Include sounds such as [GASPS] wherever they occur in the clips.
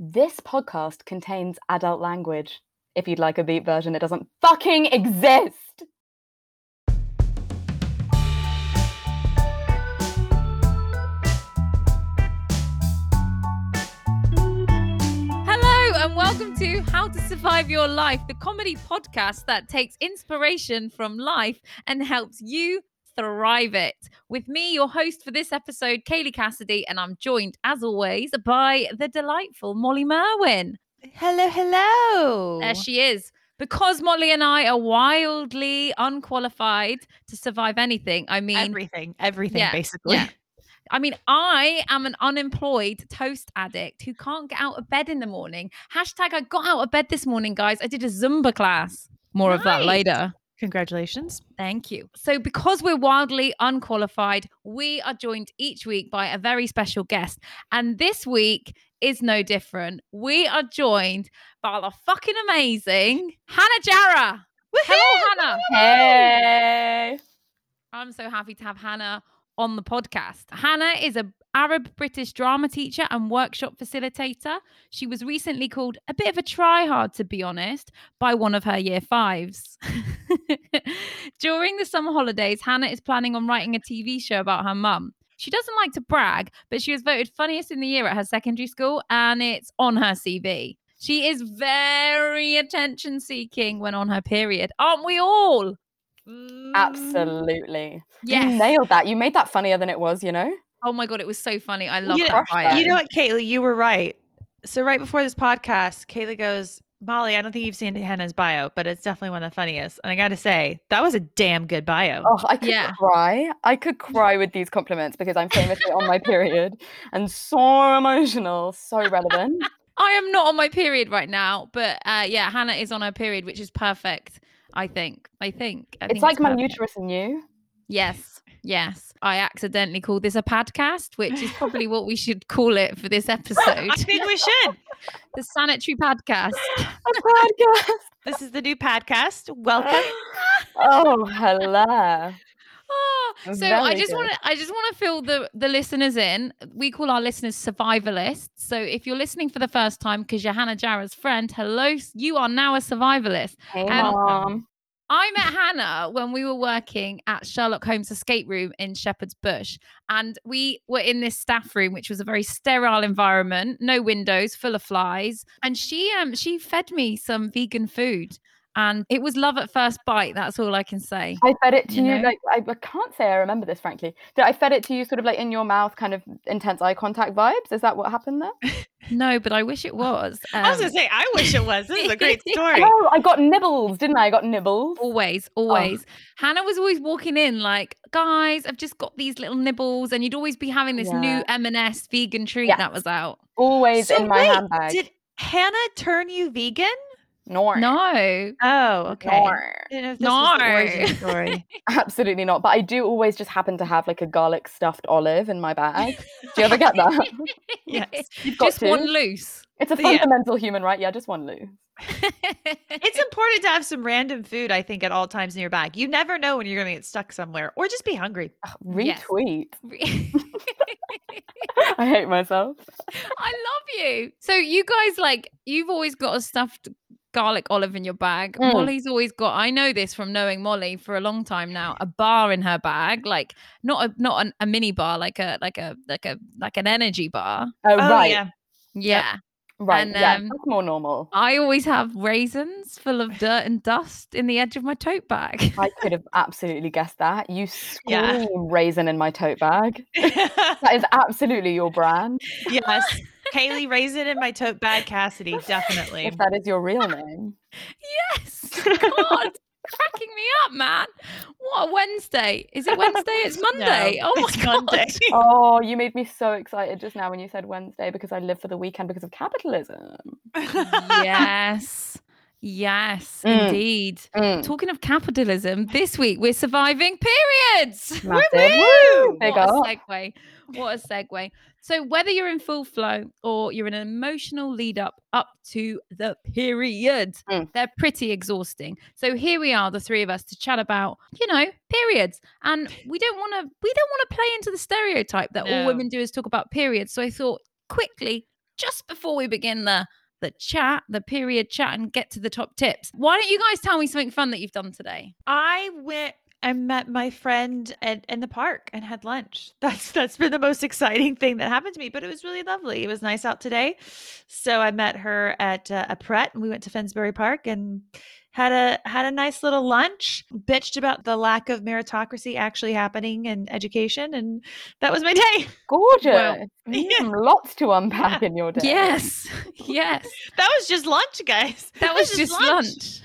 This podcast contains adult language. If you'd like a beat version, it doesn't fucking exist. Hello, and welcome to How to Survive Your Life, the comedy podcast that takes inspiration from life and helps you thrive it. With me, your host for this episode, Kaylee Cassidy, and I'm joined, as always, by the delightful Molly Merwin. Hello, hello. There she is. Because Molly and I are wildly unqualified to survive anything, I mean, everything, everything, Yeah, basically. yeah. I mean, I am an unemployed toast addict who can't get out of bed in the morning. Hashtag I got out of bed this morning, guys. I did a Zumba class. More of that later. Congratulations. Thank you. So, because we're wildly unqualified, we are joined each week by a very special guest. And this week is no different. We are joined by the fucking amazing Hannah Jarrah. Hello, Hannah. Hey. I'm so happy to have Hannah on the podcast. Hannah is a Arab British drama teacher and workshop facilitator. She was recently called a bit of a tryhard, to be honest, by one of her year fives. [LAUGHS] During the summer holidays, Hannah is planning on writing a TV show about her mum. She doesn't like to brag, but she was voted funniest in the year at her secondary school, and it's on her CV. She is very attention seeking when on her period. Aren't we all? Mm. Absolutely. You Yes. nailed that. You made that funnier than it was, you know? Oh my god, it was so funny. I love You that know- You know what, Kaylee? You were right. So right before this podcast, Kaylee goes, Molly, I don't think you've seen Hannah's bio, but it's definitely one of the funniest. And I got to say, that was a damn good bio. Oh, I could Yeah. cry. I could cry with these compliments because I'm famously on my period and so emotional, so relevant. [LAUGHS] I am not on my period right now, but uh, yeah, Hannah is on her period, which is perfect. I think. I think. I it's think like my perfect. uterus and you. Yes, yes. I accidentally called this a podcast, which is probably what we should call it for this episode. [LAUGHS] I think we should. the sanitary podcast. [LAUGHS] A podcast. This is the new podcast. Welcome. [LAUGHS] oh, hello. Oh, so I just want to I just want to fill the the listeners in. We call our listeners survivalists. So if you're listening for the first time because you're Hannah Jarrah's friend, hello, you are now a survivalist. Hey, And- mom. I met Hannah when we were working at Sherlock Holmes escape room in Shepherd's Bush. And we were in this staff room, which was a very sterile environment, no windows, full of flies. And she um she fed me some vegan food. And it was love at first bite. That's all I can say. I fed it to you you, know? like I, I can't say I remember this frankly. Did I fed it to you sort of like in your mouth, kind of intense eye contact vibes? Is that what happened there? [LAUGHS] No, but I wish it was. I was Um, going to say, I wish it was. This is a great [LAUGHS] story. Oh, I got nibbles, didn't I? I got nibbles. Always, always. Hannah was always walking in like, guys, I've just got these little nibbles, and you'd always be having this new M&S vegan treat Yes. that was out. Always So in my wait, handbag. Did Hannah turn you vegan? Nor. No. Oh, okay. Nor. Didn't know if this was the origin No. story. [LAUGHS] Absolutely not. But I do always just happen to have like a garlic stuffed olive in my bag. Do you ever get that? [LAUGHS] Yes. You've got just one loose. It's a Yeah. fundamental human right. Yeah, just one loose. It's important to have some random food, I think, at all times in your bag. You never know when you're going to get stuck somewhere or just be hungry. Ugh, Retweet. [LAUGHS] Re- I hate myself. I love you. So you guys like you've always got a stuffed garlic olive in your bag. Mm. Molly's always got I know this from knowing Molly for a long time now, a bar in her bag, like not a not an, a mini bar, like a like a like a like an energy bar. Oh, Oh, right. yeah. Yeah. Right. And, yeah, um, that's more normal. I always have raisins full of dirt and dust in the edge of my tote bag. I [LAUGHS] could have absolutely guessed that. You scream Yeah. raisin in my tote bag. [LAUGHS] That is absolutely your brand. yes. Kaylee, raise it in my tote bag, Cassidy. [LAUGHS] Definitely. If that is your real name. yes. God. Cracking me up, man. What a Wednesday. Is it Wednesday? It's [LAUGHS] Monday. No, oh my it's [LAUGHS] god. Monday. Oh, you made me so excited just now when you said Wednesday because I live for the weekend because of capitalism. yes. Yes, Mm. indeed. Mm, Talking of capitalism, this week we're surviving periods. massive. Woo! Woo! What a segue. What a segue. So whether you're in full flow or you're in an emotional lead up up to the period, Mm. they're pretty exhausting. So here we are, the three of us, to chat about, you know, periods. And we don't want to we don't want to play into the stereotype that all women do is talk about periods. So I thought quickly, just before we begin the the chat, the period chat, and get to the top tips, why don't you guys tell me something fun that you've done today? I went and met my friend at, in the park and had lunch. [LAUGHS] That's that's been the most exciting thing that happened to me. But it was really lovely. It was nice out today, so I met her at uh, a Pret, and we went to Finsbury Park and had a had a nice little lunch. Bitched about the lack of meritocracy actually happening in education, and that was my day. [LAUGHS] Gorgeous. Well, yeah. Mm, Lots to unpack in your day. Yes, [LAUGHS] yes, That was just lunch, guys. that was just lunch.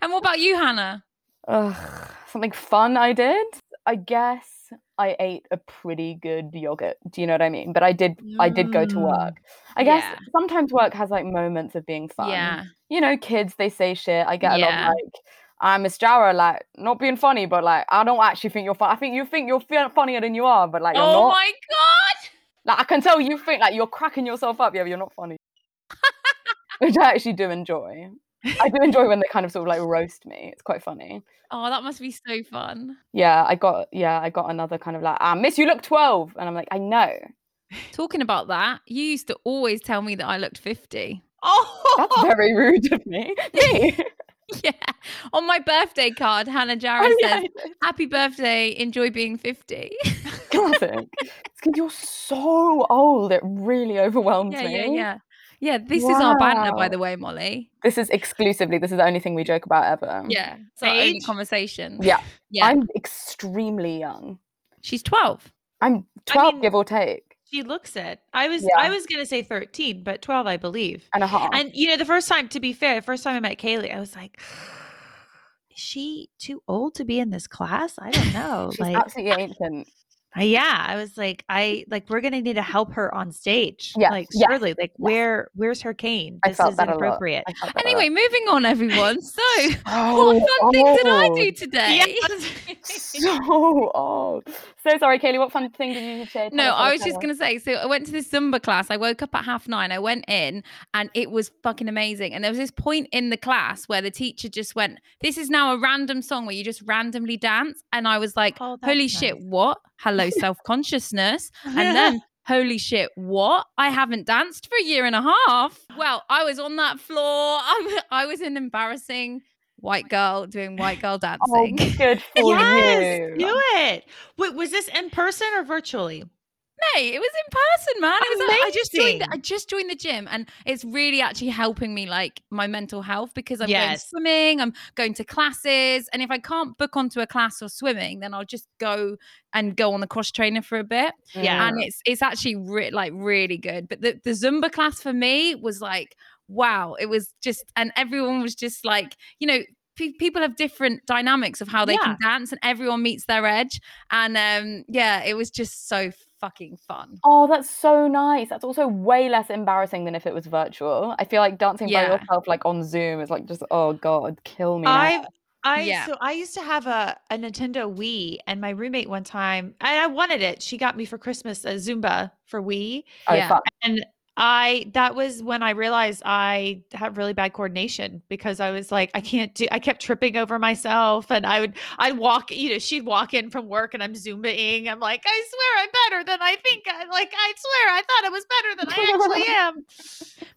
and what about you, Hannah? Ugh, something fun I did. I guess I ate a pretty good yogurt. Do you know what I mean? But I did I did go to Mm, work. I guess yeah. sometimes work has like moments of being fun. Yeah, You know, kids they say shit. I get a lot of like I'm Miss Jarrah, like not being funny, but like I don't actually think you're fun. I think you think you're funnier than you are, but like you're oh not. my god! Like I can tell you think like you're cracking yourself up. Yeah, but you're not funny. [LAUGHS] Which I actually do enjoy. I do enjoy when they kind of sort of like roast me. It's quite funny. Oh, that must be so fun. Yeah, I got yeah, I got another kind of like, ah, Miss, you look 12. And I'm like, I know. Talking about that, you used to always tell me that I looked 50. Oh, That's very rude of me. [LAUGHS] Me. Yeah. On my birthday card, Hannah Jarrah Oh, yeah, says, Happy birthday, enjoy being 50. classic. [LAUGHS] It's because you're so old. It really overwhelms yeah, me. yeah, yeah. Yeah, this is our banner, by the way, Molly. This is exclusively, this is the only thing we joke about ever. Yeah. It's our only conversation. Yeah. [LAUGHS] Yeah. I'm extremely young. She's 12. I'm 12, mean- give or take, she looks it. I was Yeah. I was gonna say 13, but 12, I believe. and a half. And you know, the first time, to be fair, the first time I met Kaylee, I was like, is she too old to be in this class? I don't [LAUGHS] know. She's like, absolutely ancient. Uh, yeah, I was like, I like we're gonna need to help her on stage. yeah like yes, surely, like where where's her cane? I This felt is that a lot. inappropriate. I felt that a lot. Anyway, moving on, everyone. So, Oh, [LAUGHS] what fun thing did I do old. today? [LAUGHS] so old. So sorry, Kaylee. What fun thing did you say? No, I was just going to say. So I went to this Zumba class. I woke up at half nine. I went in and it was fucking amazing. And there was this point in the class where the teacher just went, This is now a random song where you just randomly dance. And I was like, Oh, that's Holy shit, what? Hello, [LAUGHS] self consciousness. And then, Holy shit, what? I haven't danced for a year and a half. Well, I was on that floor. [LAUGHS] I, I was an embarrassing white girl doing white girl oh, dancing. Oh, good [LAUGHS] for yes, you. do it. Wait, was this in person or virtually? Hey, it was in person, man. It was. I just joined. I just joined the gym, and it's really actually helping me, like my mental health, because I'm going swimming. I'm going to classes, and if I can't book onto a class or swimming, then I'll just go and go on the cross trainer for a bit, Yeah. and it's it's actually re- like really good. But the the Zumba class for me was like wow. It was just, and everyone was just like, you know. Pe- People have different dynamics of how they can dance, and everyone meets their edge. And um, yeah, it was just so fucking fun. Oh, that's so nice. That's also way less embarrassing than if it was virtual. I feel like dancing by yourself, like on Zoom, is like just oh god, kill me. now. I've I Yeah. so I used to have a, a Nintendo Wii and my roommate one time and I wanted it. She got me for Christmas a Zumba for Wii. oh, yeah. fuck. And I that was when I realized I have really bad coordination because I was like, I can't do I kept tripping over myself and I would I'd walk, you know, she'd walk in from work and I'm zumbaing. I'm like, I swear I'm better than I think I like I swear I thought I was better than I actually [LAUGHS] am.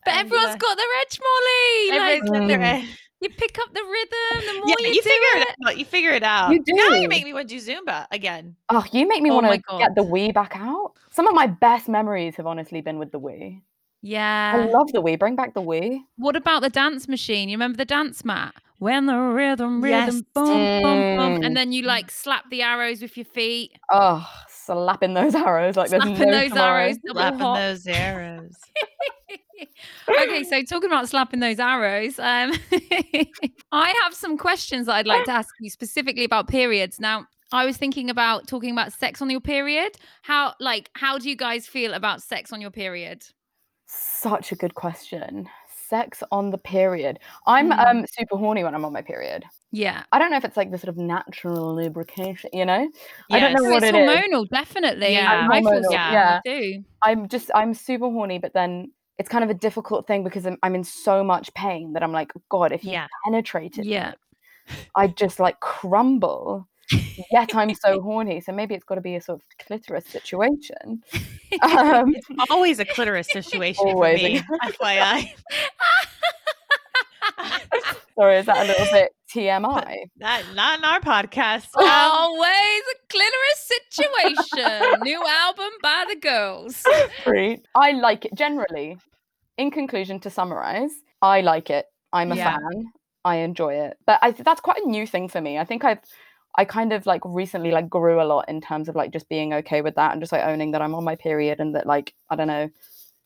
But And, everyone's uh, got their edge, Molly. Like, their Mm. Ed- you pick up the rhythm, the more Yeah, you, you do figure it. it out. You figure it out. You Now you make me want to do Zumba again. Oh, you make me Oh want to get the God. Wii back out. Some of my best memories have honestly been with the Wii. Yeah. I love the Wii. Bring back the Wii. What about the dance machine? You remember the dance mat? When the rhythm, rhythm, Yes. boom, boom, boom, Mm. and then you like slap the arrows with your feet, Oh, slapping those arrows like there's slapping no those tomorrow. arrows, Slapping hop. those arrows. [LAUGHS] [LAUGHS] okay, so talking about slapping those arrows, um, [LAUGHS] I have some questions that I'd like to ask you specifically about periods. Now, I was thinking about talking about sex on your period. How, like, how do you guys feel about sex on your period? Such a good question. Sex on the period. I'm Mm. um super horny when I'm on my period. Yeah, I don't know if it's like the sort of natural lubrication, you know? Yeah, I don't know Yes. what it's it is. hormonal, definitely. Yeah. I feel Hormonal, so, yeah. too. I'm just I'm super horny, but then it's kind of a difficult thing because I'm, I'm in so much pain that I'm like, God, if you Yeah. penetrated, me, Yeah. I'd just like crumble. yet I'm so horny. So maybe it's got to be a sort of clitoris situation. Um, It's always a clitoris situation Always for a me. FYI. [LAUGHS] [LAUGHS] sorry, is that a little bit [LAUGHS] TMI? Not, not in our podcast. [LAUGHS] Um, Always a clitoris situation. New album by the girls. Great. I like it generally. In conclusion, to summarize, I like it. I'm a Yeah. fan. I enjoy it. But I that's quite a new thing for me. I think I've I kind of like recently like grew a lot in terms of like just being okay with that and just like owning that I'm on my period and that like I don't know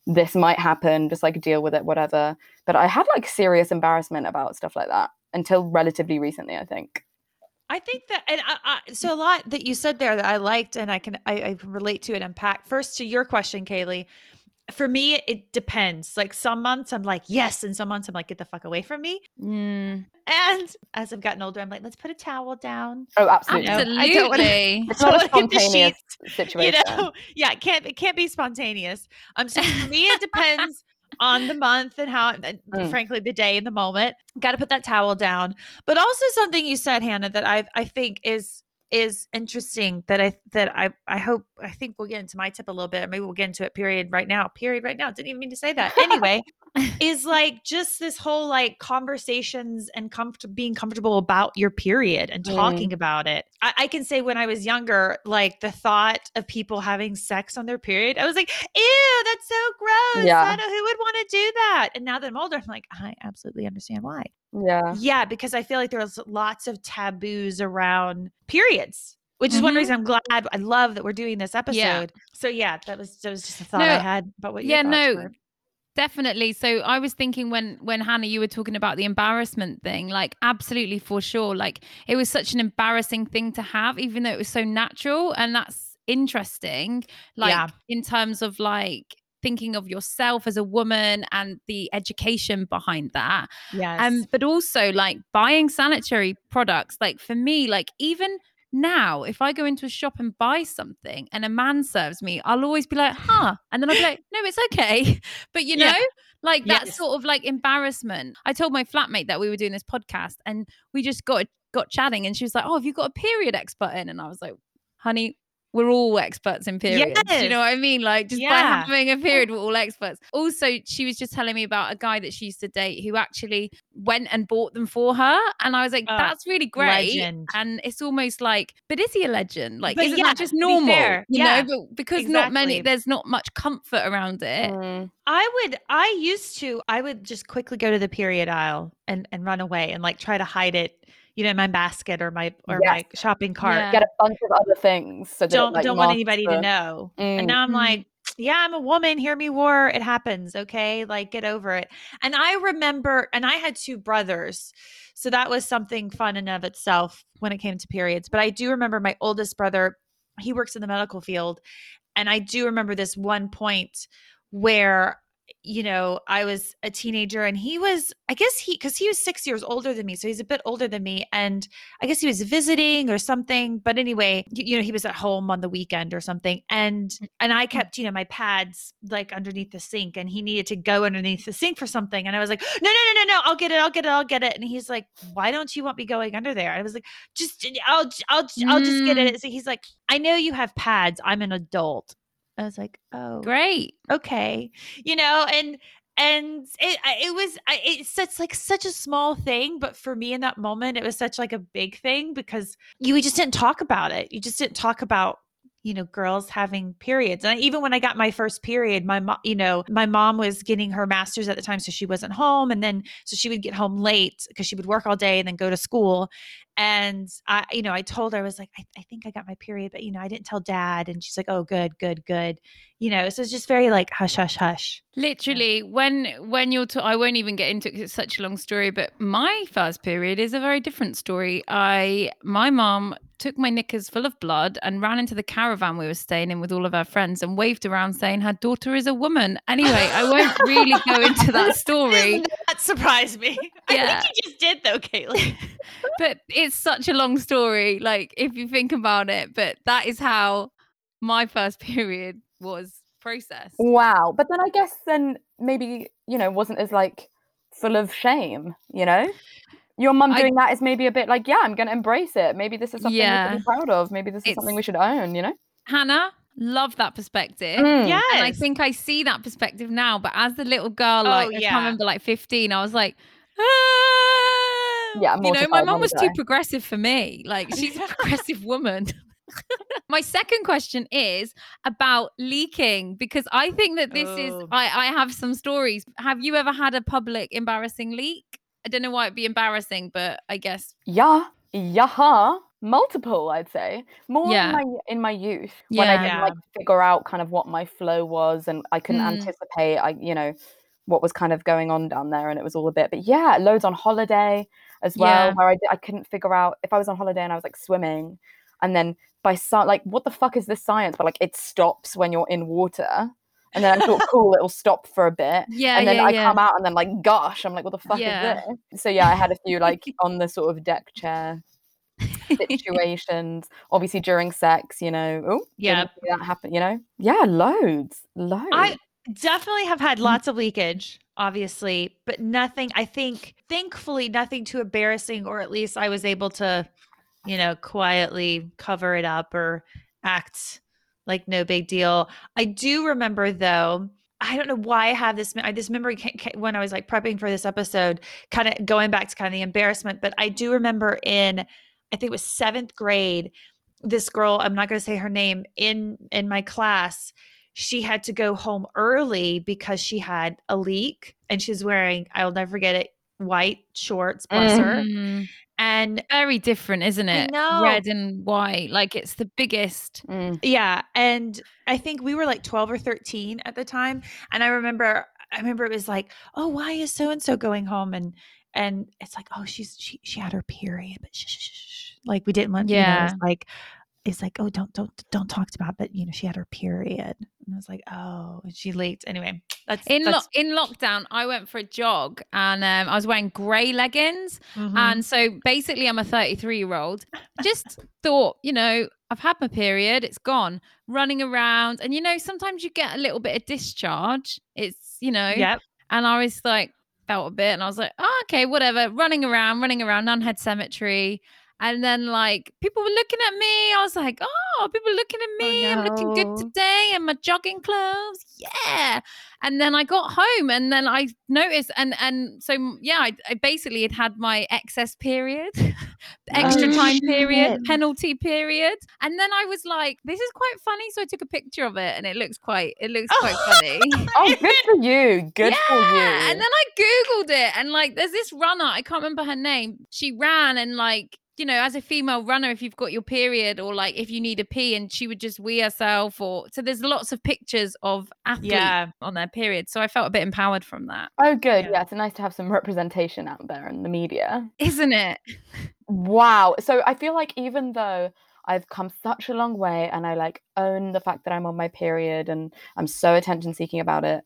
this might happen just like deal with it whatever but I had like serious embarrassment about stuff like that until relatively recently I think I think that, and I, I, so a lot that you said there that I liked, and I can I, I relate to it and unpack. First, to your question, Kaylee. For me, it depends. Like some months, I'm like yes, and some months, I'm like get the fuck away from me. Mm, And as I've gotten older, I'm like let's put a towel down. oh absolutely know, I don't wanna- [LAUGHS] it's not a Don't hit the spontaneous situation You know, yeah, it can't it can't be spontaneous. Um, so for me, it depends on the month and how, and Mm. frankly, the day and the moment. Got to put that towel down. But also something you said, Hannah, that I I think is is interesting that I that I I hope I think we'll get into my tip a little bit. Maybe we'll get into it. Period. Right now. Period. Right now. Didn't even mean to say that. [LAUGHS] Anyway, [LAUGHS] is like just this whole like conversations and comfort being comfortable about your period and Mm. talking about it. I, I can say when I was younger, like the thought of people having sex on their period, I was like, ew, that's so gross. Yeah. Who would want to do that. And now that I'm older, I'm like, I absolutely understand why. yeah Yeah, because I feel like there's lots of taboos around periods. Which is one Mhm. reason I'm glad. I love that we're doing this episode. Yeah. So yeah, that was that was just a thought No, I had about what. Yeah, no, were. Definitely. So I was thinking when when Hannah, you were talking about the embarrassment thing, like absolutely for sure. Like it was such an embarrassing thing to have, even though it was so natural, and that's interesting. Like Yeah. in terms of like thinking of yourself as a woman and the education behind that Yes. um but also like buying sanitary products like for me like even now if i go into a shop and buy something and a man serves me i'll always be like huh and then i'll be like no it's okay [LAUGHS] but you know Yeah. like that Yes. sort of like embarrassment i told my flatmate that we were doing this podcast and we just got got chatting and she was like oh have you got a period expert in and i was like honey we're all experts in periods. Do you know what I mean? Like just by having a period, we're all experts. Also, she was just telling me about a guy that she used to date who actually went and bought them for her. And I was like, Oh, that's really great. legend. And it's almost like, but is he a legend? Like, But isn't yeah, that just be normal? You yeah, know, but because not many, there's not much comfort around it. Mm. I would I used to I would just quickly go to the period aisle and and run away and like try to hide it, you know, in my basket or my or Yes. my shopping cart. Yeah. get a bunch of other things so Don't like, don't want anybody the- to know. Mm. And now I'm Mm. like, yeah, I'm a woman. Hear me war. It happens. Okay. Like get over it. And I remember, and I had two brothers. So that was something fun in of itself when it came to periods. But I do remember my oldest brother, he works in the medical field. And I do remember this one point where you know, I was a teenager and he was, I guess he, because he was six years older than me. So he's a bit older than me. And I guess he was visiting or something. But anyway, you, you know, he was at home on the weekend or something. And, mm, and I mm. kept, you know, my pads like underneath the sink and he needed to go underneath the sink for something. And I was like, no, no, no, no, no, I'll get it. I'll get it. I'll get it. And he's like, why don't you want me going under there? I was like, just, I'll, I'll, I'll just get mm. it. So he's like, I know you have pads. I'm an adult. I was like, oh, Great. okay you know and and it it was it's such like such a small thing but for me in that moment it was such like a big thing because you just didn't talk about it. You just didn't talk about you know girls having periods. And even when i got my first period my mom you know my mom was getting her master's at the time so she wasn't home. And then so she would get home late because she would work all day and then go to school and i you know i told her i was like I, I think i got my period but you know i didn't tell dad and she's like oh good good good you know so it's just very like hush hush hush Literally, when when you're, I won't even get into it 'cause it's such a long story. But my first period is a very different story. I, my mom took my knickers full of blood and ran into the caravan we were staying in with all of our friends and waved around saying her daughter is a woman. Anyway, I won't really go into that [LAUGHS] story, that surprised me Yeah. i think you just did though caitlin [LAUGHS] but it's such a long story. Like if you think about it, but that is how my first [LAUGHS] period was processed. Wow. But then I guess then maybe, you know, wasn't as like full of shame, you know? your mum I- doing that is maybe a bit like, yeah, I'm going to embrace it. Maybe this is something we Yeah. should be proud of. Maybe this is something we should own, you know? Hannah, love that perspective. Mm. Yes. And I think I see that perspective now, but as the little girl, like I Oh, yeah. can't remember, like 15, I was like, "Ah." Yeah, [LAUGHS] you know, my mum mum was too progressive for me. Like she's a [LAUGHS] progressive woman. [LAUGHS] my second question is about leaking because I think that this is Oh. I, I have some stories. Have you ever had a public embarrassing leak? I don't know why it'd be embarrassing, but I guess Yeah. Yeah. Multiple, I'd say. More Yeah. in my in my youth when I didn't Yeah. like figure out kind of what my flow was and I couldn't Mm. anticipate I you know what was kind of going on down there and it was all a bit but yeah, loads on holiday as well Yeah. where I, I couldn't figure out if I was on holiday and I was like swimming and then by some like what the fuck is this science but like it stops when you're in water and then I thought [LAUGHS] cool it'll stop for a bit yeah, and then yeah, I yeah. come out and then like gosh I'm like what the fuck Yeah. is this so yeah I had a few like [LAUGHS] on the sort of deck chair [LAUGHS] situations obviously during sex you know oh Yeah. that happen you know yeah loads loads I definitely have had mm-hmm. lots of leakage, obviously, but nothing, I think, thankfully, nothing too embarrassing, or at least I was able to, you know, quietly cover it up or act like no big deal. I do remember, though, I don't know why I have this, I- this memory when I was like prepping for this episode, kind of going back to kind of the embarrassment, but I do remember in, I think it was seventh grade, this girl, I'm not going to say her name, in in my class, she had to go home early because she had a leak and she's wearing i'll never forget it white shorts bless her Mm. and Very different, isn't I it? know. Red and white. Like it's the biggest. Mm. yeah and i think we were like 12 or 13 at the time and i remember i remember it was like oh why is so and so going home and and it's like oh she's she she had her period but shh, shh, shh, shh. like we didn't want you know Yeah. it's like it's like oh don't don't don't talk about but you know she had her period and i was like oh and she leaked anyway that's In lo- in lockdown, I went for a jog and um, I was wearing grey leggings. Mhm. And so basically, I'm a 33 year old. Just thought, you know, I've had my period, it's gone, running around. And, you know, sometimes you get a little bit of discharge. It's, you know, yep and I was like, felt a bit, and I was like, oh, okay, whatever. Running around, running around Nunhead Cemetery. And then, like, people were looking at me. I was like, oh, people looking at oh, me. I'm looking good today in my jogging clothes. Yeah. And then I got home and then I noticed, and and so, yeah, I, I basically had had my excess period, [LAUGHS] extra Oh, time period, penalty period. And then I was like, this is quite funny. So I took a picture of it and it looks quite, it looks quite funny. [LAUGHS] oh good for you [LAUGHS] good for you And then I Googled it and like there's this runner, I can't remember her name. She ran and like, you know, as a female runner, if you've got your period or like if you need a pee and she would just wee herself or so there's lots of pictures of athletes yeah on their period. So I felt a bit empowered from that. oh good Yeah. yeah it's nice to have some representation out there in the media Isn't it? Wow. So I feel like even though I've come such a long way and I like own the fact that I'm on my period and I'm so attention seeking about it,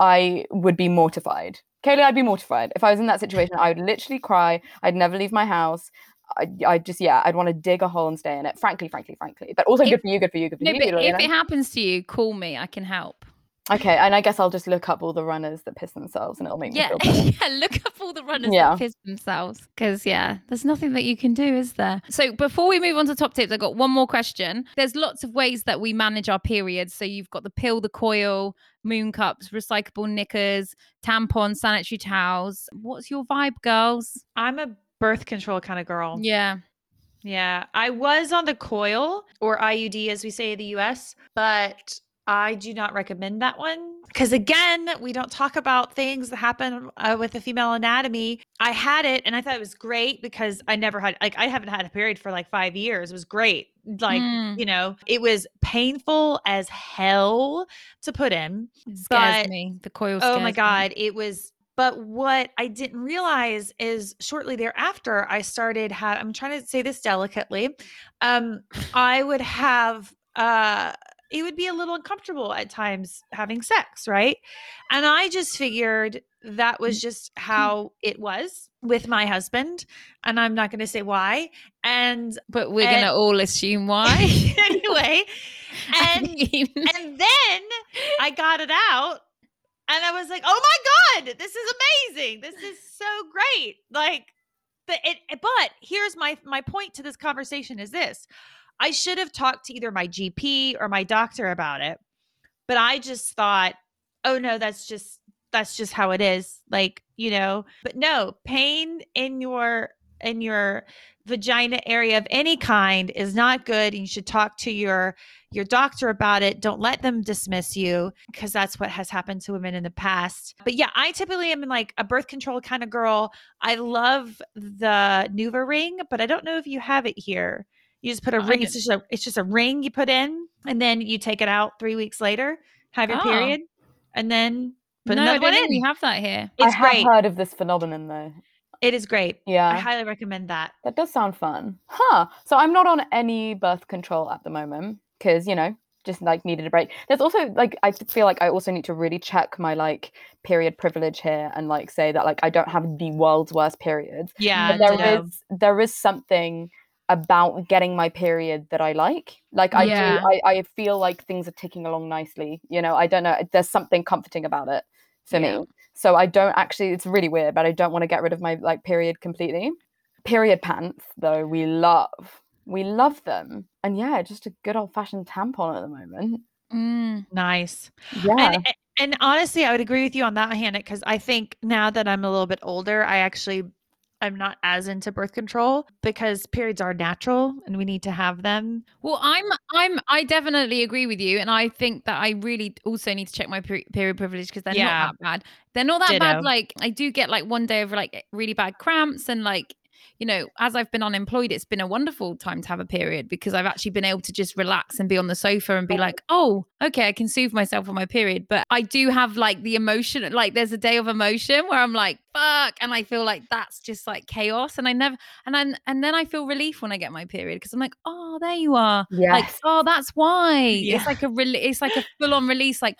I would be mortified. Kaylee, I'd be mortified. If I was in that situation, I would literally cry. I'd never leave my house. I, I just, yeah, I'd want to dig a hole and stay in it. Frankly, frankly, frankly. But also If- good for you, good for you, good for No, you. but you if know? it happens to you, call me. I can help. Okay, and I guess I'll just look up all the runners that piss themselves and it'll make me Yeah, feel [LAUGHS] better. yeah. Look up all the runners Yeah. that piss themselves, because yeah, there's nothing that you can do, is there? So before we move on to top tips, I got one more question. There's lots of ways that we manage our periods. So you've got the pill, the coil, moon cups, recyclable knickers, tampons, sanitary towels. What's your vibe, girls? i'm a birth control kind of girl Yeah, Yeah, I was on the coil or IUD as we say in the US, but I do not recommend that one because again, we don't talk about things that happen uh, with the female anatomy. I had it and I thought it was great because I never had like I haven't had a period for like 5 years. It was great. Like, Mm. you know, it was painful as hell to put in. it scares But- me. The coil. Oh my me. God. It was, but what I didn't realize is shortly thereafter, I started have I'm trying to say this delicately. Um, I would have uh it would be a little uncomfortable at times having sex, right? And I just figured that was just how it was with my husband. And I'm not gonna say why. And But we're gonna all assume [LAUGHS] why. anyway, [LAUGHS] I and mean- and then I got it out and I was like, oh my God, this is amazing. This is so great. Like, it, it- but here's my my point to this conversation is this i should have talked to either my gp or my doctor about it but i just thought oh no that's just that's just how it is like you know but no pain in your in your vagina area of any kind is not good and you should talk to your your doctor about it. Don't let them dismiss you because that's what has happened to women in the past. But yeah i typically am like a birth control kind of girl. I love the NuvaRing but i don't know if you have it here. You just put a I ring it's just a it's just a ring you put in and then you take it out three weeks later have your Oh. period and then put no, I another don't one in we have that here. it's i have great. heard of this phenomenon though. It is great Yeah. i highly recommend that that does sound fun. Huh. So I'm not on any birth control at the moment because, you know, just like needed a break. There's also like I feel like I also need to really check my like period privilege here and like say that like I don't have the world's worst periods. yeah but there is there is something about getting my period that I like. Like I Yeah. do I, I feel like things are ticking along nicely. You know, I don't know. There's something comforting about it for Yeah. me. So I don't actually it's really weird, but I don't want to get rid of my like period completely. Period pants, though, we love. We love them. And yeah, just a good old fashioned tampon at the moment. Mm. nice Yeah. And, and honestly, I would agree with you on that, Hannah, because I think now that I'm a little bit older, I actually I'm not as into birth control because periods are natural and we need to have them. Well, I'm, I'm, I definitely agree with you, and I think that I really also need to check my peri- period privilege because they're Yeah. not that bad. They're not that Ditto. bad. Like I do get like one day of like really bad cramps, and like you know, as I've been unemployed, it's been a wonderful time to have a period because I've actually been able to just relax and be on the sofa and be like, oh, okay, I can soothe myself on my period. But I do have like the emotion, like there's a day of emotion where I'm like, fuck, and I feel like that's just like chaos, and I never, and then and then I feel relief when I get my period because I'm like, oh, there you are Yeah. like oh that's why Yeah. it's like a re- it's like a full-on release like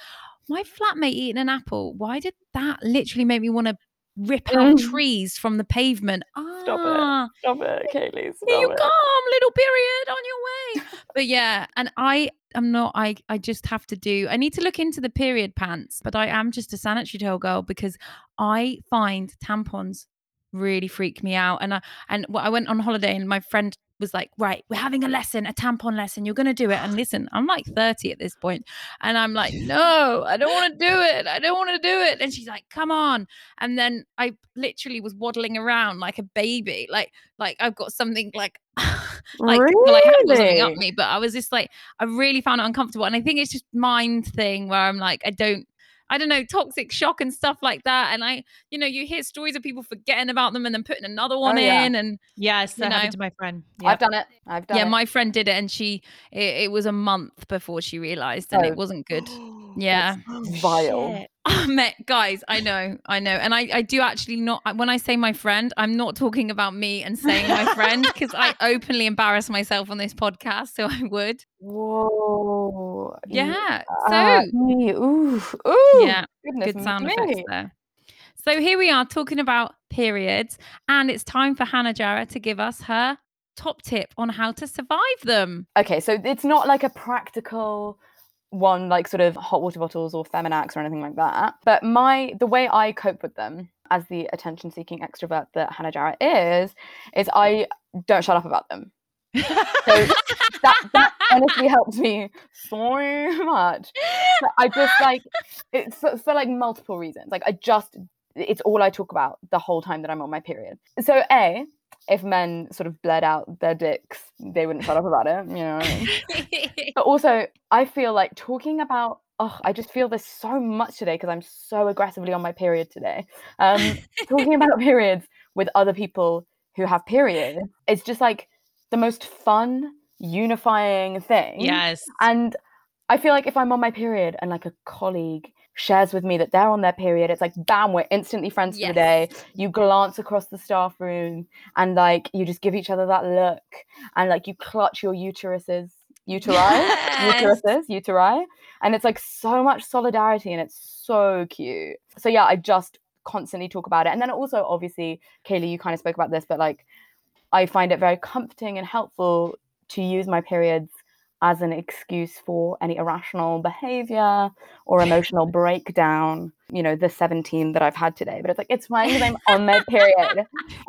my flatmate eating an apple why did that literally make me want to rip out Mm. trees from the pavement Stop it. ah, Stop it, Kaylee. Stop here you it. come little period on your way but yeah and i am not i i just have to do i need to look into the period pants but i am just a sanitary towel girl because i find tampons really freak me out and i and i went on holiday and my friend was like right we're having a lesson a tampon lesson. You're going to do it. And listen i'm like 30 at this point and i'm like no i don't want to do it. I don't want to do it. And she's like come on. And then i literally was waddling around like a baby like like i've got something like [LAUGHS] like well, I had something up me, but I was just like, I really found it uncomfortable. And I think it's just mind thing where I'm like, I don't, I don't know, toxic shock and stuff like that. And I, you know, you hear stories of people forgetting about them and then putting another oh, one yeah. in. And Yes, that know. happened to my friend. I've done it. I've done yeah, it. my friend did it and she, it, it was a month before she realized and Oh. it wasn't good. [GASPS] Yeah. Oh, vile. Shit. Oh, [LAUGHS] mate, guys, I know, I know. And I, I do actually not, when I say my friend, I'm not talking about me and saying my friend because I [LAUGHS] openly embarrass myself on this podcast. So I would. Whoa. Yeah. ah, So, me, ooh, ooh. yeah. Goodness good sound me. effects there. So here we are talking about periods, and it's time for Hannah Jarrah to give us her top tip on how to survive them. Okay, so it's not like a practical one, like sort of hot water bottles or Feminax or anything like that. But my the way I cope with them as the attention-seeking extrovert that Hannah Jarrah is, is I don't shut up about them. So [LAUGHS] that that honestly helps me so much. But I just like it's for, for like multiple reasons. Like I just it's all I talk about the whole time that I'm on my period. So a if men sort of bled out their dicks, they wouldn't shut up about it. You know. I [LAUGHS] mean? But also, I feel like talking about. Oh, I just feel this so much today because I'm so aggressively on my period today. Um, talking about [LAUGHS] periods with other people who have periods, it's just like the most fun, unifying thing. yes. And I feel like if I'm on my period and like a colleague shares with me that they're on their period, it's like bam, we're instantly friends for the day. You glance across the staff room and like you just give each other that look and like you clutch your uteruses, uteri, [LAUGHS] Yes. uteruses, uteri. And it's like so much solidarity and it's so cute. So yeah, I just constantly talk about it. And then also obviously, Kaylee, you kind of spoke about this, but like I find it very comforting and helpful to use my periods as an excuse for any irrational behavior or emotional breakdown. You know, the 17 that I've had today, but it's like, it's fine because I'm on my period. And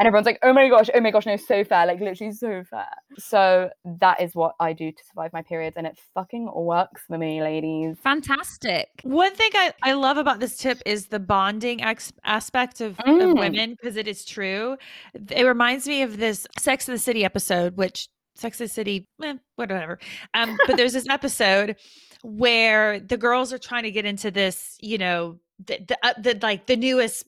everyone's like, oh my gosh, oh my gosh, no, so fair, like literally so fair. So that is what I do to survive my periods, and it fucking works for me, ladies. Fantastic. One thing I, I love about this tip is the bonding ex- aspect of, Mm. of women because it is true. It reminds me of this Sex of the City episode, which Sex City, eh, whatever. Um, but there's this episode where the girls are trying to get into this, you know, the the, uh, the like the newest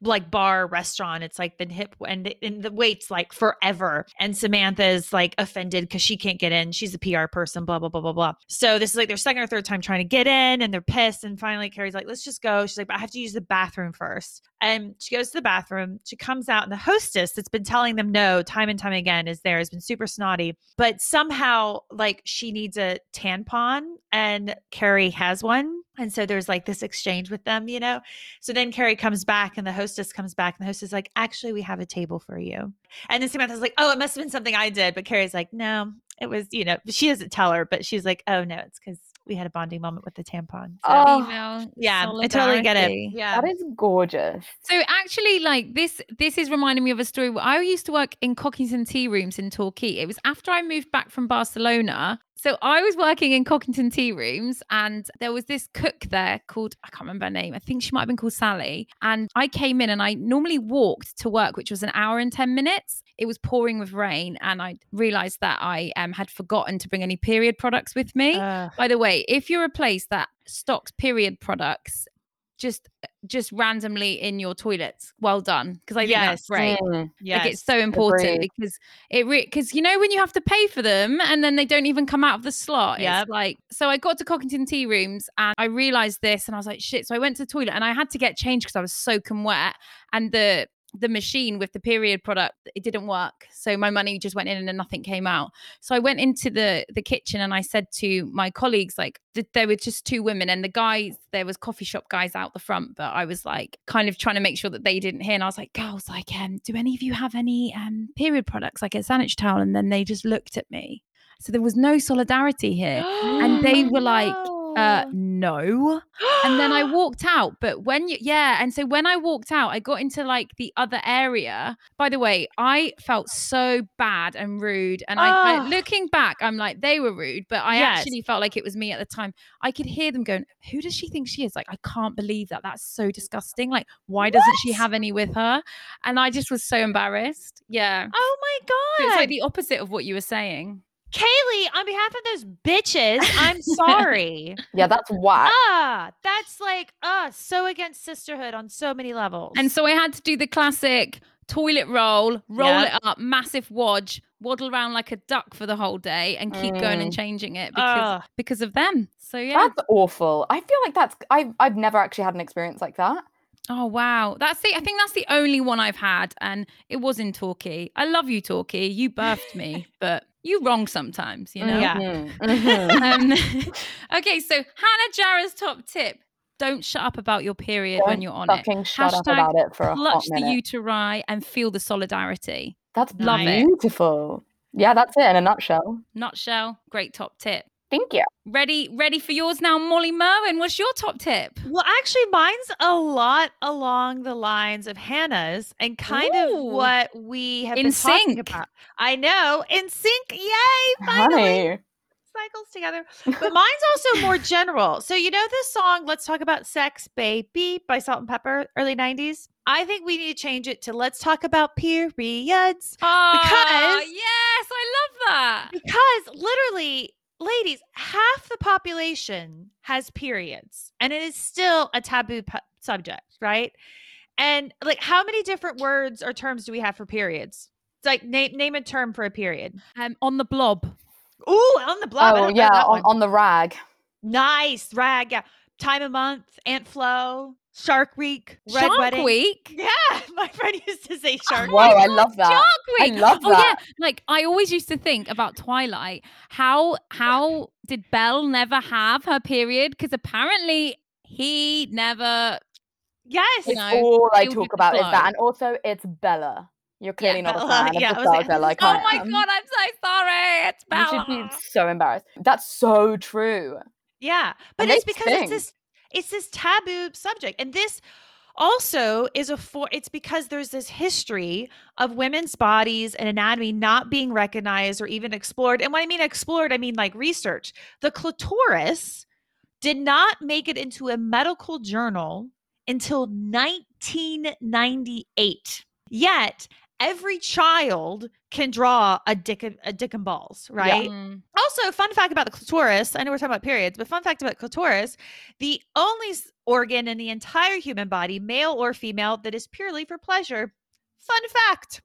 like bar restaurant. It's like the hip and, the- and the waits like forever and samantha's like offended because she can't get in. She's a pr person blah blah blah blah blah. So this is like their second or third time trying to get in and they're pissed and finally carrie's like let's just go. She's like but i have to use the bathroom first and she goes to the bathroom she comes out and the hostess that's been telling them no time and time again is there has been super snotty but somehow like she needs a tampon and carrie has one and so there's like this exchange with them you know so then Carrie comes back and the hostess comes back and the hostess is like, actually, we have a table for you. And then Samantha's like, oh, it must have been something I did. But Carrie's like, no, it was, you know, she doesn't tell her, but she's like, oh, no, it's because we had a bonding moment with the tampon. So, Oh, Female yeah, I totally get it. Yeah. That is gorgeous. So actually, like this, this is reminding me of a story. Where I used to work in Cockington tea rooms in Torquay. It was after I moved back from Barcelona. So I was working in Cockington tea rooms, and there was this cook there called I can't remember her name. I think she might have been called Sally. And I came in, and I normally walked to work, which was an hour and ten minutes. It was pouring with rain, and I realised that I um, had forgotten to bring any period products with me. Ugh. By the way, if you're a place that stocks period products just just randomly in your toilets, well done because I think Yes. that's great. Mm. yes. Like it's so important agreed. because it because you know when you have to pay for them and then they don't even come out of the slot. Yeah, like so I got to Cockington tea rooms and I realized this and I was like shit. So I went to the toilet and I had to get changed because I was soaking wet and the the machine with the period product it didn't work. So my money just went in and then nothing came out. So i went into the the kitchen and i said to my colleagues like th- there were just two women and the guys there was coffee shop guys out the front but i was like kind of trying to make sure that they didn't hear. And i was like girls like um do any of you have any um period products like a sanitary towel? And then they just looked at me. So there was no solidarity here. [GASPS] And they were like, uh no and then I [GASPS] walked out. But when you, yeah, and so when I walked out, I got into like the other area. By the way, I felt so bad and rude. And I, I looking back, I'm like, they were rude, but I Yes. actually felt like it was me at the time. I could hear them going, Who does she think she is? Like, I can't believe that. That's so disgusting. Like, why doesn't she have any with her? And I just was so embarrassed. Yeah. oh my So God. it's like the opposite of what you were saying. Kaylee, on behalf of those bitches, I'm [LAUGHS] sorry. Yeah, that's why. ah, that's like, uh, so against sisterhood on so many levels. And so I had to do the classic toilet roll, roll Yep. it up, massive wodge, waddle around like a duck for the whole day and keep going and Mm. changing it because Ugh. because of them. So yeah. That's awful. I feel like that's I've I've never actually had an experience like that. oh wow. That's the I think that's the only one I've had and it was in Torquay. I love you, Torquay. You birthed me, but you wrong sometimes, you know? Yeah. Mhm, [LAUGHS] mhm. Um, [LAUGHS] okay, so Hannah Jarrah's top tip. Don't shut up about your period when Don't you're on it. fucking shut up about it for a hot Clutch the minute. uteri and feel the solidarity. That's Love it. beautiful. Yeah, that's it in a nutshell. Nutshell, great top tip. Thank you. Ready, ready for yours now, Molly Merwin. What's your top tip? Well, actually, mine's a lot along the lines of Hannah's and kind Ooh. of what we have In been talking sync. about. I know, in sync. Yay! Finally Honey. cycles together. But mine's also more general. So you know this song, "Let's Talk About Sex, Baby" by Salt-N-Pepa, early '90s. I think we need to change it to "Let's Talk About Periods" oh, Because- yes, I love that. because literally. Ladies, half the population has periods, and it is still a taboo pu- subject, right? And like, how many different words or terms do we have for periods? It's like name name a term for a period. Um, on the blob. Ooh, on the blob. Oh yeah, on, on the rag. Nice rag. Yeah. Time of month, Aunt Flo, Shark Week, Red Shark Wedding. Week. [LAUGHS] Yeah, my friend used to say Shark Whoa, Week. I love that. Shark Week. I love oh yeah, like I always used to think about Twilight. How how did Belle never have her period? Because apparently he never. Yes. You know, all I talk the about is that, and also it's Bella. You're clearly not a Bella, fan [LAUGHS] of yeah, I was like, nostalgia like Oh my am. god, I'm so sorry. It's Bella. You should be so embarrassed. That's so true. Yeah, but And it's because it's stink. this it's this taboo subject, and this also is a for it's because there's this history of women's bodies and anatomy not being recognized or even explored. And when I mean explored, I mean like research. The clitoris did not make it into a medical journal until 1998. Yet every child can draw a dick and- a dick and balls, right? Mm. Also, fun fact about the clitoris. I know we're talking about periods, but fun fact about clitoris: the only organ in the entire human body, male or female, that is purely for pleasure. Fun fact.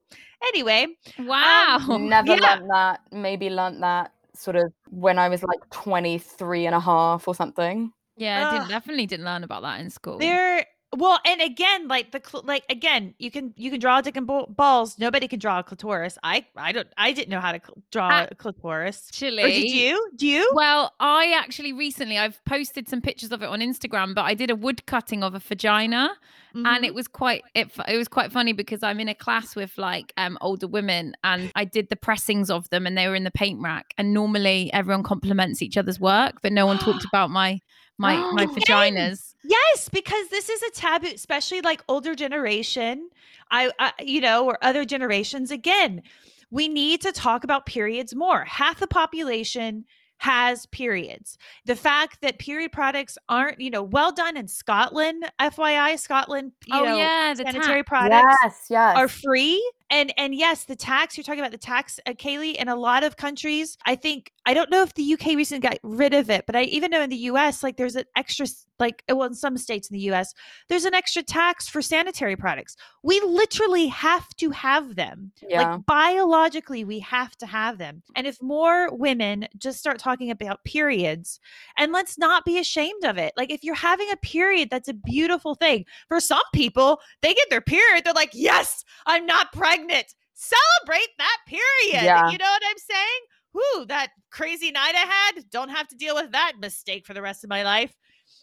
Anyway, Wow. [LAUGHS] Never yeah. learnt that. Maybe learned that sort of when I was like 23 and a half or something. yeah, I did, Ugh. definitely didn't learn about that in school. there. Well, and again, like the cl- like again, you can you can draw a dick and ball- balls. Nobody can draw a clitoris. I I don't I didn't know how to cl- draw Ah, a clitoris. Or Actually, did you? Do you? Well, I actually recently I've posted some pictures of it on Instagram, but I did a wood cutting of a vagina, and Mhm. it was quite it, it was quite funny because I'm in a class with like um older women, and I did the pressings of them, and they were in the paint rack. And normally everyone compliments each other's work, but no one talked [GASPS] about my my my [GASPS] vaginas. Yes, because this is a taboo, especially like older generation. I, I, you know, or other generations. Again, we need to talk about periods more. Half the population has periods. The fact that period products aren't, you know, well done in Scotland, FYI, Scotland, you oh know, yeah, the sanitary tax. products Yes, yes. are free and and yes the tax you're talking about the tax uh, kaylee in a lot of countries i think i don't know if the uk recently got rid of it but i even know in the us like there's an extra like well in some states in the us there's an extra tax for sanitary products. We literally have to have them. Yeah. like biologically we have to have them. And if more women just start talking about periods and let's not be ashamed of it like if you're having a period that's a beautiful thing for some people they get their period they're like yes i'm not pregnant celebrate that period Yeah. you know what i'm saying Whoo, that crazy night i had don't have to deal with that mistake for the rest of my life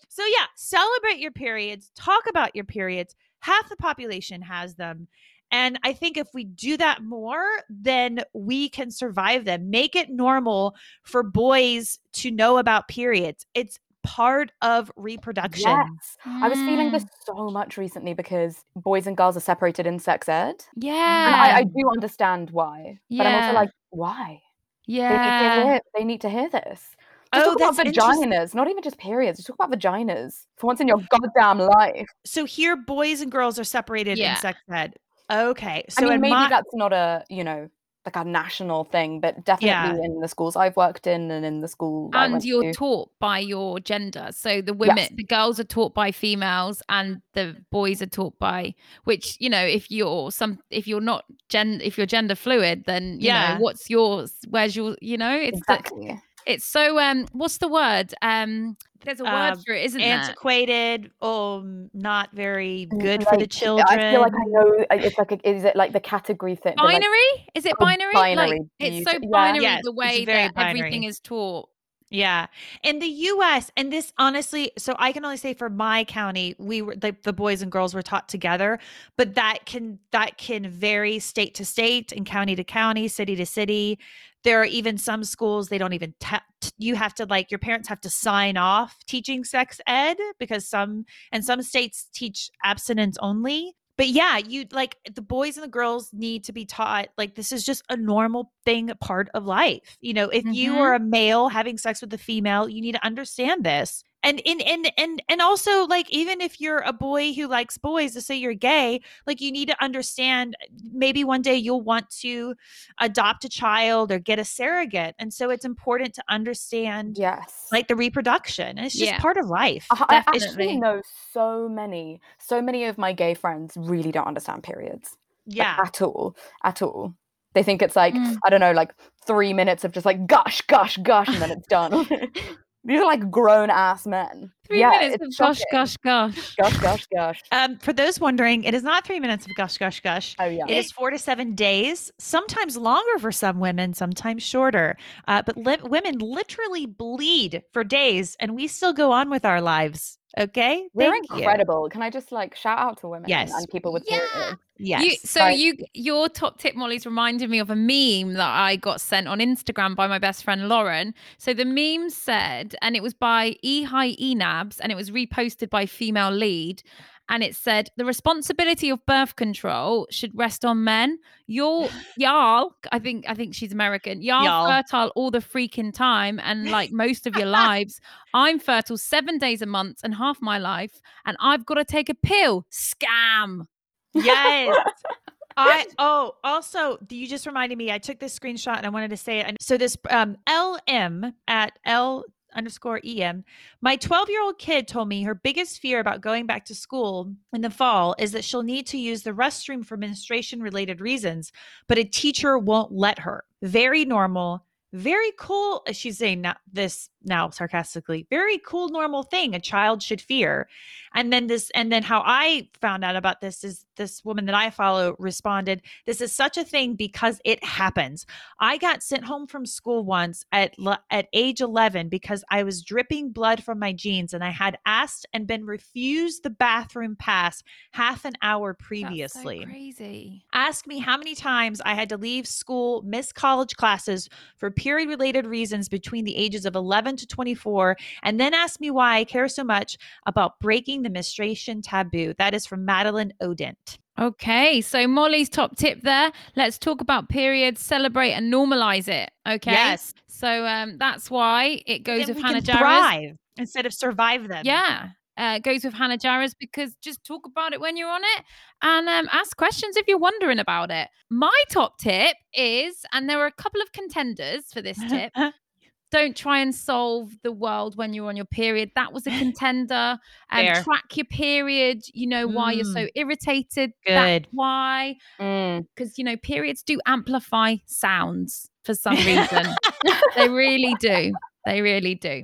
so yeah celebrate your periods talk about your periods half the population has them and I think if we do that more, then we can survive them. Make it normal for boys to know about periods. It's part of reproduction. Yes. I was feeling this Mm, so much recently because boys and girls are separated in sex ed. And Yeah. I, I do understand why. But I'm also like, why? They need, to yeah. hear, they need to hear this. Just Oh, talk about that's interesting. vaginas, not even just periods. Just talk about vaginas for once in your goddamn life. So here, boys and girls are separated Yeah. in sex ed. Okay. So I mean, maybe my, that's not a, you know, like a national thing, but definitely Yeah. in the schools I've worked in and in the school and you're to. taught by your gender so the women Yes. the girls are taught by females and the boys are taught by which you know if you're some if you're not gen if you're gender fluid then you Yeah. know what's yours where's your you know it's the- it's so um what's the word um there's a word Uh, for it isn't there antiquated, um, not very good for the children. I feel like I know. It's like, a, is it like the category thing? the, like, binary is it Oh, binary like binary, it's so beautiful. Yeah. binary the way very that everything is taught Yeah. In the US, and this honestly, so I can only say for my county, we were the, the boys and girls were taught together, but that can that can vary state to state and county to county, city to city. There are even some schools they don't even te- you have to like your parents have to sign off teaching sex ed because some and some states teach abstinence only. But yeah, you like the boys and the girls need to be taught like this is just a normal thing, part of life. You know, if you are mm-hmm. a male having sex with a female, you need to understand this. And in and and and also like even if you're a boy who likes boys, to say you're gay, like you need to understand maybe one day you'll want to adopt a child or get a surrogate. And so it's important to understand Yes. like the reproduction. And it's just Yeah. part of life. I, I actually know so many, so many of my gay friends really don't understand periods. like, yeah. at all, at all. They think it's like Mm. I don't know, like three minutes of just like gush, gush, gush, and then it's done. [LAUGHS] [LAUGHS] These are like grown ass men. three yeah, minutes of gosh shocking. gosh gosh gush, gush, gush. Um, for those wondering, it is not three minutes of gush, gush, gush. Oh yeah. It is four to seven days, sometimes longer for some women, sometimes shorter. Uh, but li- women literally bleed for days, and we still go on with our lives. Okay. We're Thank you. incredible. Can I just like shout out to women Yes. and people with Yeah. periods? Yes. You, so Right. you your top tip, Molly's reminded me of a meme that I got sent on Instagram by my best friend Lauren. So the meme said, and it was by E High Enabs, and it was reposted by female lead. And it said the responsibility of birth control should rest on men. You're [LAUGHS] y'all, I think I think she's American. Y'all, Y'all. fertile all the freaking time, and like most of your lives. [LAUGHS] I'm fertile seven days a month and half my life, and I've got to take a pill. Scam. yes. [LAUGHS] I oh also you just reminded me I took this screenshot and I wanted to say it. And so this um LM at L underscore EM, my 12 year old kid told me her biggest fear about going back to school in the fall is that she'll need to use the restroom for menstruation related reasons, but a teacher won't let her. Very normal. Very cool. uh, She's saying now, this now sarcastically. Very cool, normal thing a child should fear and then this and then how i found out about this is this woman that i follow responded this is such a thing because it happens i got sent home from school once at at age 11 because i was dripping blood from my jeans and i had asked and been refused the bathroom pass half an hour That's so previously crazy. Ask me how many times I had to leave school, miss college classes for period related reasons between the ages of 11 to 24, and then ask me why I care so much about breaking the menstruation taboo. That is from Madeline Odent. Okay, so Molly's top tip there. Let's talk about periods, celebrate and normalize it. Okay. Yes. So um, that's why it goes with Hannah can thrive instead of survive them. Yeah. Uh, goes with Hannah Jarrah's because just talk about it when you're on it and um, ask questions if you're wondering about it. My top tip is, and there are a couple of contenders for this tip. [LAUGHS] don't try and solve the world when you're on your period. That was a [LAUGHS] contender. And Fair. track your period. You know why you're so irritated. That's Good. why. Mm. Because you know periods do amplify sounds for some reason. [LAUGHS] they really do. They really do.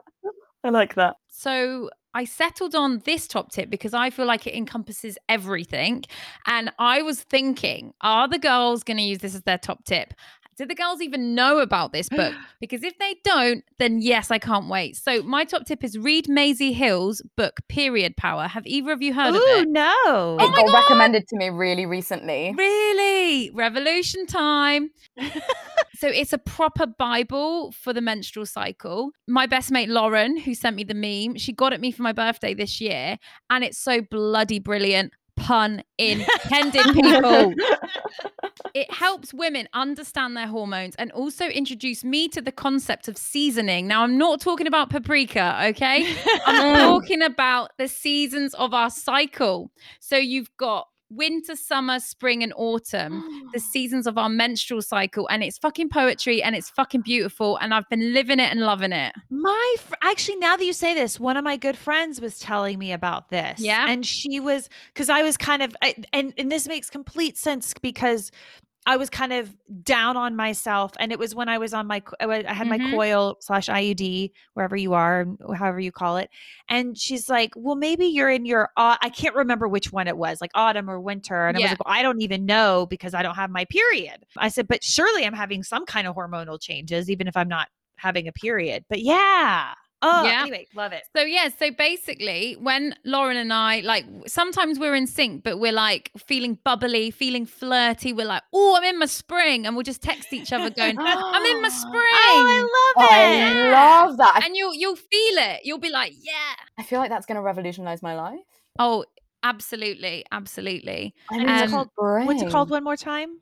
[LAUGHS] I like that. So I settled on this top tip because I feel like it encompasses everything. And I was thinking, are the girls going to use this as their top tip? Do the girls even know about this book? [GASPS] Because if they don't, then yes, I can't wait. So my top tip is read Maisie Hill's book, Period Power. Have either of you heard of it? no. Oh it got God. recommended to me really recently. Really? Revolution time. [LAUGHS] so it's a proper Bible for the menstrual cycle. My best mate Lauren, who sent me the meme, she got it me for my birthday this year, and it's so bloody brilliant. Pun intended, [LAUGHS] people. [LAUGHS] It helps women understand their hormones and also introduce me to the concept of seasoning. Now, I'm not talking about paprika, okay? I'm [LAUGHS] talking about the seasons of our cycle. So you've got winter, summer, spring, and autumn, [GASPS] the seasons of our menstrual cycle. And it's fucking poetry and it's fucking beautiful. And I've been living it and loving it. My fr- actually, now that you say this, one of my good friends was telling me about this. Yeah? and she was because I was kind of, I, and and this makes complete sense because I was kind of down on myself, and it was when I was on my, I had my Mhm. coil slash IUD wherever you are, however you call it, and she's like, "Well, maybe you're in your, I can't remember which one it was, like autumn or winter," and I was like, well, "I don't even know because I don't have my period." I said, "But surely I'm having some kind of hormonal changes, even if I'm not." having a period. But yeah. Oh, Yeah. anyway, love it. So yeah, so basically when Lauren and I like sometimes we're in sync, but we're like feeling bubbly, feeling flirty. We're like, oh, I'm in my spring. And we'll just text each other going, I'm in my spring. [GASPS] Oh, I Oh, love I it. love that. And you'll you'll feel it. You'll be like, yeah. I feel like that's going to revolutionize my life. Oh, absolutely, absolutely. I mean, um, What's it it's called? brain. What's it called one more time?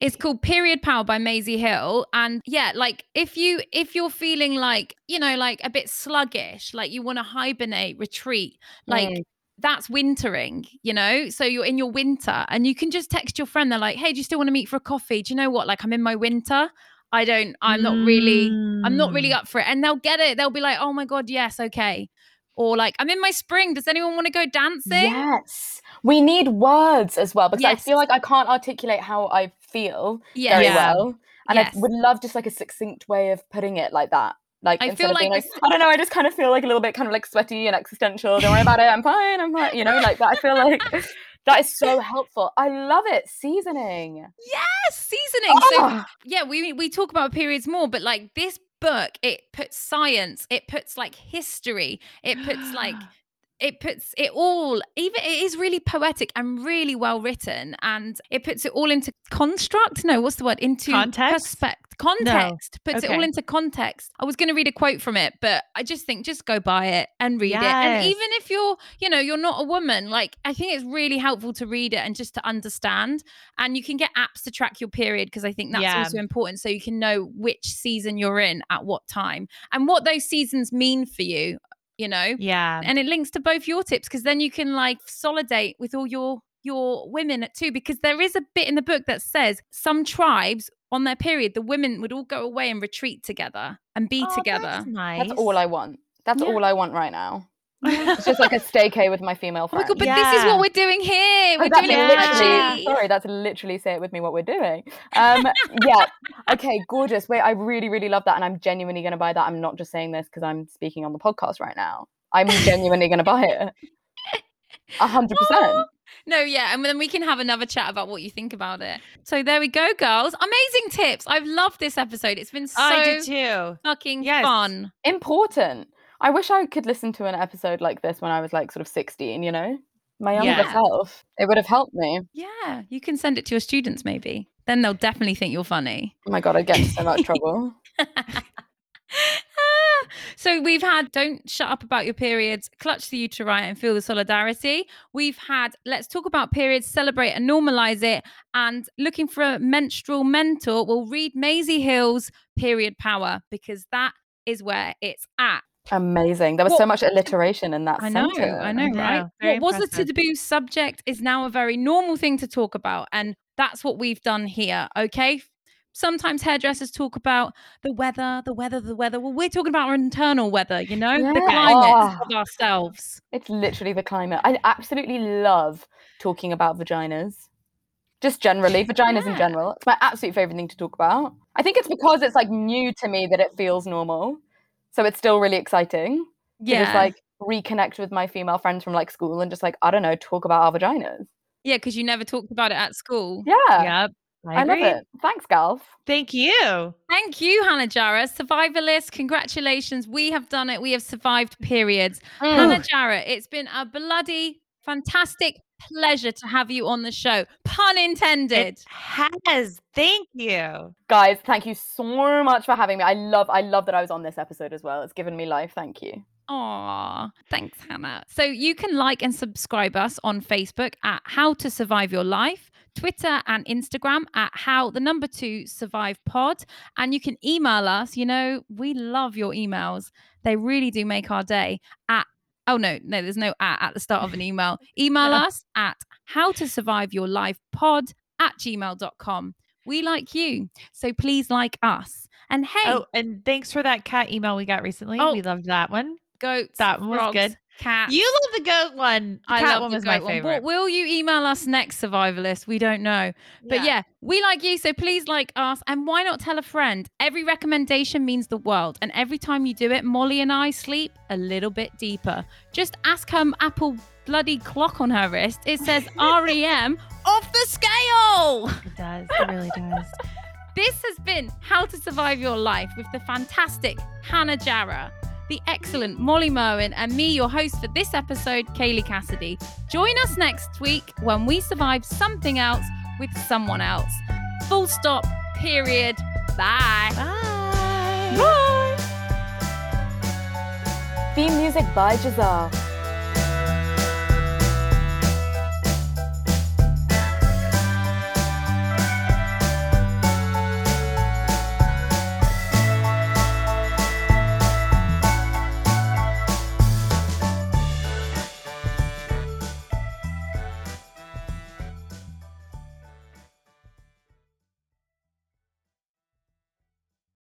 It's called Period Power by Maisie Hill. And yeah, like if you if you're feeling like, you know, like a bit sluggish, like you want to hibernate, retreat, like Mm. that's wintering, you know? So you're in your winter and you can just text your friend. They're like, hey, do you still want to meet for a coffee? Do you know what? Like I'm in my winter. I don't, I'm not really, I'm not really Mm. up for it. And they'll get it. They'll be like, oh my God, yes, okay. Or like, I'm in my spring. Does anyone want to go dancing? Yes. We need words as well because I feel like I can't articulate how I feel Yeah. very Yeah. well. And Yes. I would love just like a succinct way of putting it like that. Like I feel like like, I don't know, I just kind of feel like a little bit kind of like sweaty and existential. Don't worry about it. I'm fine. I'm fine. You know, like that. I feel like [LAUGHS] that is so helpful. I love it. Seasoning. Yes, seasoning. So Oh, yeah, we we talk about periods more, but like this book, it puts science, it puts like history, it puts like it puts it all even it is really poetic and really well written and it puts it all into construct no what's the word? Into Context? perspect- context puts it all into context. I was going to read a quote from it but i just think just go buy it and read it. And even if you're you know you're not a woman like i think it's really helpful to read it and just to understand and you can get apps to track your period because i think that's Yeah. also important so you can know which season you're in at what time and what those seasons mean for you you know Yeah. and it links to both your tips because then you can like solidate with all your your women too because there is a bit in the book that says some tribes on their period the women would all go away and retreat together and be Oh, together That's nice. That's all I want. That's Yeah. all I want right now. It's just like a staycay with my female oh my god but this is what we're doing here Oh, we're that's doing it Yeah. literally sorry that's literally say it with me what we're doing um yeah okay gorgeous wait i really really love that and i'm genuinely going to buy that i'm not just saying this because i'm speaking on the podcast right now i'm genuinely going to buy it a hundred [LAUGHS] percent No, yeah, and then we can have another chat about what you think about it. So there we go, girls. Amazing tips. I've loved this episode. It's been so I did too. fucking Yes. fun. important i wish i could listen to an episode like this when i was like sort of 16 you know? My younger Yeah. self. It would have helped me. Yeah, you can send it to your students maybe. Then they'll definitely think you're funny. oh my god i get so much trouble. Ah, [LAUGHS] so we've had don't shut up about your periods. Clutch the uteri and feel the solidarity. We've had let's talk about periods celebrate and normalize it. And looking for a menstrual mentor we'll read Maisie Hill's period power because that is where it's at amazing there was so much alliteration in that I know, sentence. I know, right? know, very What was a impressive. taboo subject is now a very normal thing to talk about, and that's what we've done here. Okay. Sometimes hairdressers talk about the weather, the weather, the weather. Well, we're talking about our internal weather, you know, the climate Oh. of ourselves. It's literally the climate. I absolutely love talking about vaginas. Just generally, vaginas in general. It's my absolute favorite thing to talk about. I think it's because it's like new to me that it feels normal. So it's still really exciting to Yeah, just like reconnect with my female friends from like school and just like, I don't know, talk about our vaginas. yeah, because you never talked about it at school. Yeah. Yep. I, I, love it. Thanks, Galf. Thank you. Thank you, Hannah Jarrah, survivalist. Congratulations, we have done it. We have survived periods. Mm. Hannah Jarrah, it's been a bloody fantastic pleasure to have you on the show. Pun intended. It has. Thank you. Guys, thank you so much for having me. I love I love that I was on this episode as well. It's given me life. Thank you. Aw, thanks, Hannah. So you can like and subscribe us on Facebook at How to Survive Your Life, Twitter and Instagram at How the Number Two Survive Pod, and you can email us. You know, we love your emails; they really do make our day. At oh no, no, there's no at at the start of an email. [LAUGHS] Email Yeah. us at How to Survive Your Life Pod at gmail.com. We like you, so please like us. And hey, Oh, and thanks for that cat email we got recently. Oh. We loved that one. goats, that one was frogs, good. Cats. You love the goat one. The I cat love one was my goat one. favorite. What will you email us next, survivalist? We don't know. But yeah. we like you, so please like us. And why not tell a friend? Every recommendation means the world. And every time you do it, Molly and I sleep a little bit deeper. Just ask her Apple bloody clock on her wrist. It says [LAUGHS] REM off the scale. It does. It really does. [LAUGHS] This has been How to Survive Your Life with the fantastic Hannah Jarrah, the excellent Molly Merwin, and me, your host for this episode, Kaylee Cassidy. Join us next week when we survive something else with someone else. Full stop, period. Bye. Bye. Bye. Theme music by Jazar.